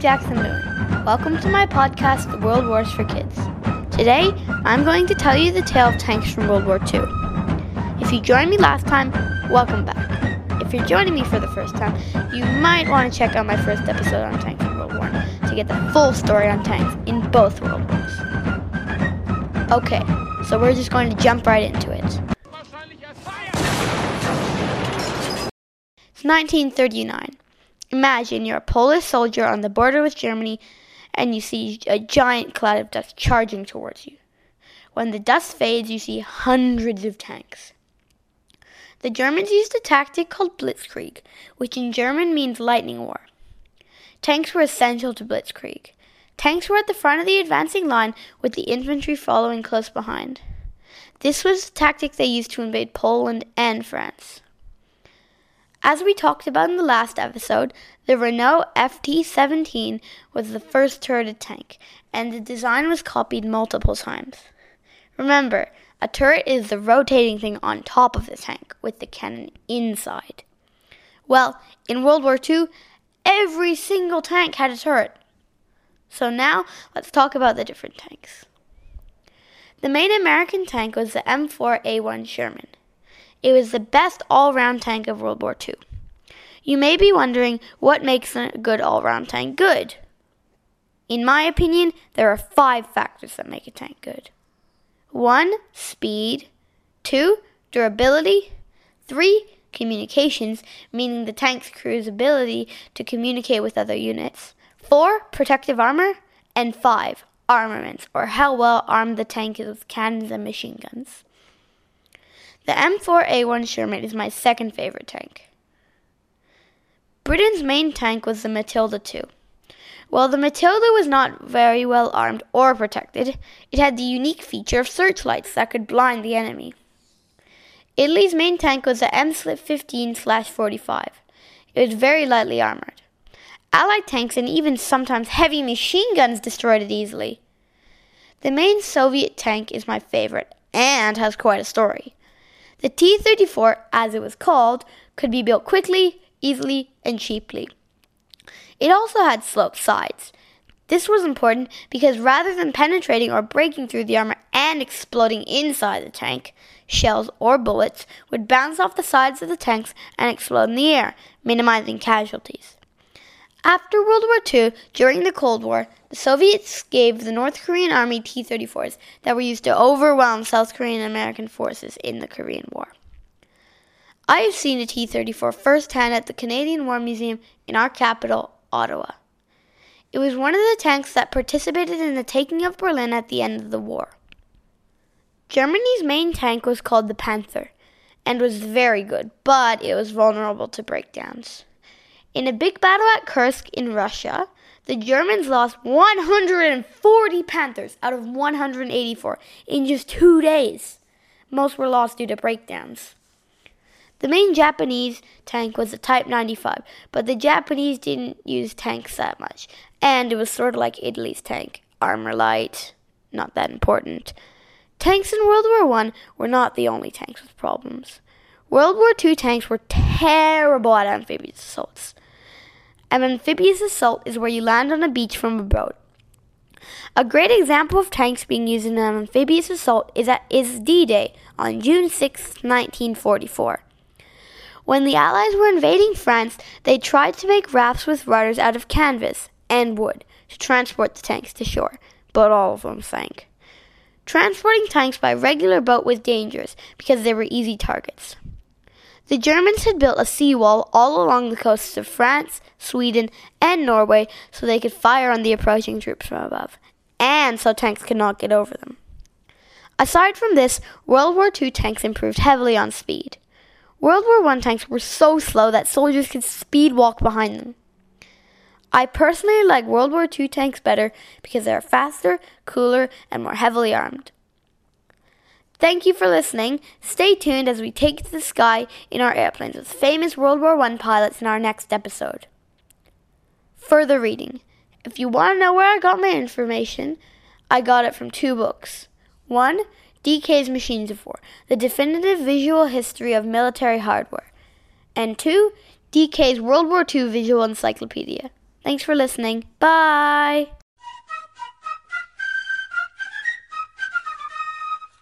Jackson Moon. Welcome to my podcast, World Wars for Kids. Today, I'm going to tell you the tale of tanks from World War II. If you joined me last time, welcome back. If you're joining me for the first time, you might want to check out my first episode on tanks in World War I to get the full story on tanks in both World Wars. Okay, so we're just going to jump right into it. It's 1939. Imagine you're a Polish soldier on the border with Germany and you see a giant cloud of dust charging towards you. When the dust fades, you see hundreds of tanks. The Germans used a tactic called blitzkrieg, which in German means lightning war. Tanks were essential to blitzkrieg. Tanks were at the front of the advancing line with the infantry following close behind. This was the tactic they used to invade Poland and France. As we talked about in the last episode, the Renault FT 17 was the first turreted tank, and the design was copied multiple times. Remember, a turret is the rotating thing on top of the tank, with the cannon inside. Well, in World War II, every single tank had a turret. So now, let's talk about the different tanks. The main American tank was the M4A1 Sherman. It was the best all round tank of World War II. You may be wondering what makes a good all round tank good. In my opinion, there are five factors that make a tank good 1. Speed, 2. Durability, 3. Communications, meaning the tank's crew's ability to communicate with other units, 4. Protective armor, and 5. Armaments, or how well armed the tank is with cannons and machine guns. The M4A1 Sherman is my second favorite tank. Britain's main tank was the Matilda II. While the Matilda was not very well armed or protected, it had the unique feature of searchlights that could blind the enemy. Italy's main tank was the MSLIP 15 45. It was very lightly armored. Allied tanks and even sometimes heavy machine guns destroyed it easily. The main Soviet tank is my favorite and has quite a story. The T 34, as it was called, could be built quickly, easily, and cheaply. It also had sloped sides. This was important because rather than penetrating or breaking through the armor and exploding inside the tank, shells or bullets would bounce off the sides of the tanks and explode in the air, minimizing casualties. After World War II, during the Cold War, the Soviets gave the North Korean Army T 34s that were used to overwhelm South Korean and American forces in the Korean War. I have seen a T 34 firsthand at the Canadian War Museum in our capital, Ottawa. It was one of the tanks that participated in the taking of Berlin at the end of the war. Germany's main tank was called the Panther and was very good, but it was vulnerable to breakdowns. In a big battle at Kursk in Russia, the Germans lost 140 Panthers out of 184 in just two days. Most were lost due to breakdowns. The main Japanese tank was the Type 95, but the Japanese didn't use tanks that much, and it was sort of like Italy's tank armor light, not that important. Tanks in World War I were not the only tanks with problems. World War II tanks were terrible at amphibious assaults. An amphibious assault is where you land on a beach from a boat. A great example of tanks being used in an amphibious assault is at is D-Day on June 6, 1944. When the Allies were invading France, they tried to make rafts with rudders out of canvas and wood to transport the tanks to shore, but all of them sank. Transporting tanks by regular boat was dangerous because they were easy targets. The Germans had built a seawall all along the coasts of France, Sweden, and Norway so they could fire on the approaching troops from above, and so tanks could not get over them. Aside from this, World War II tanks improved heavily on speed. World War I tanks were so slow that soldiers could speed walk behind them. I personally like World War II tanks better because they are faster, cooler, and more heavily armed. Thank you for listening. Stay tuned as we take to the sky in our airplanes with famous World War I pilots in our next episode. Further reading. If you want to know where I got my information, I got it from two books. One, DK's Machines of War, the definitive visual history of military hardware. And two, DK's World War II Visual Encyclopedia. Thanks for listening. Bye.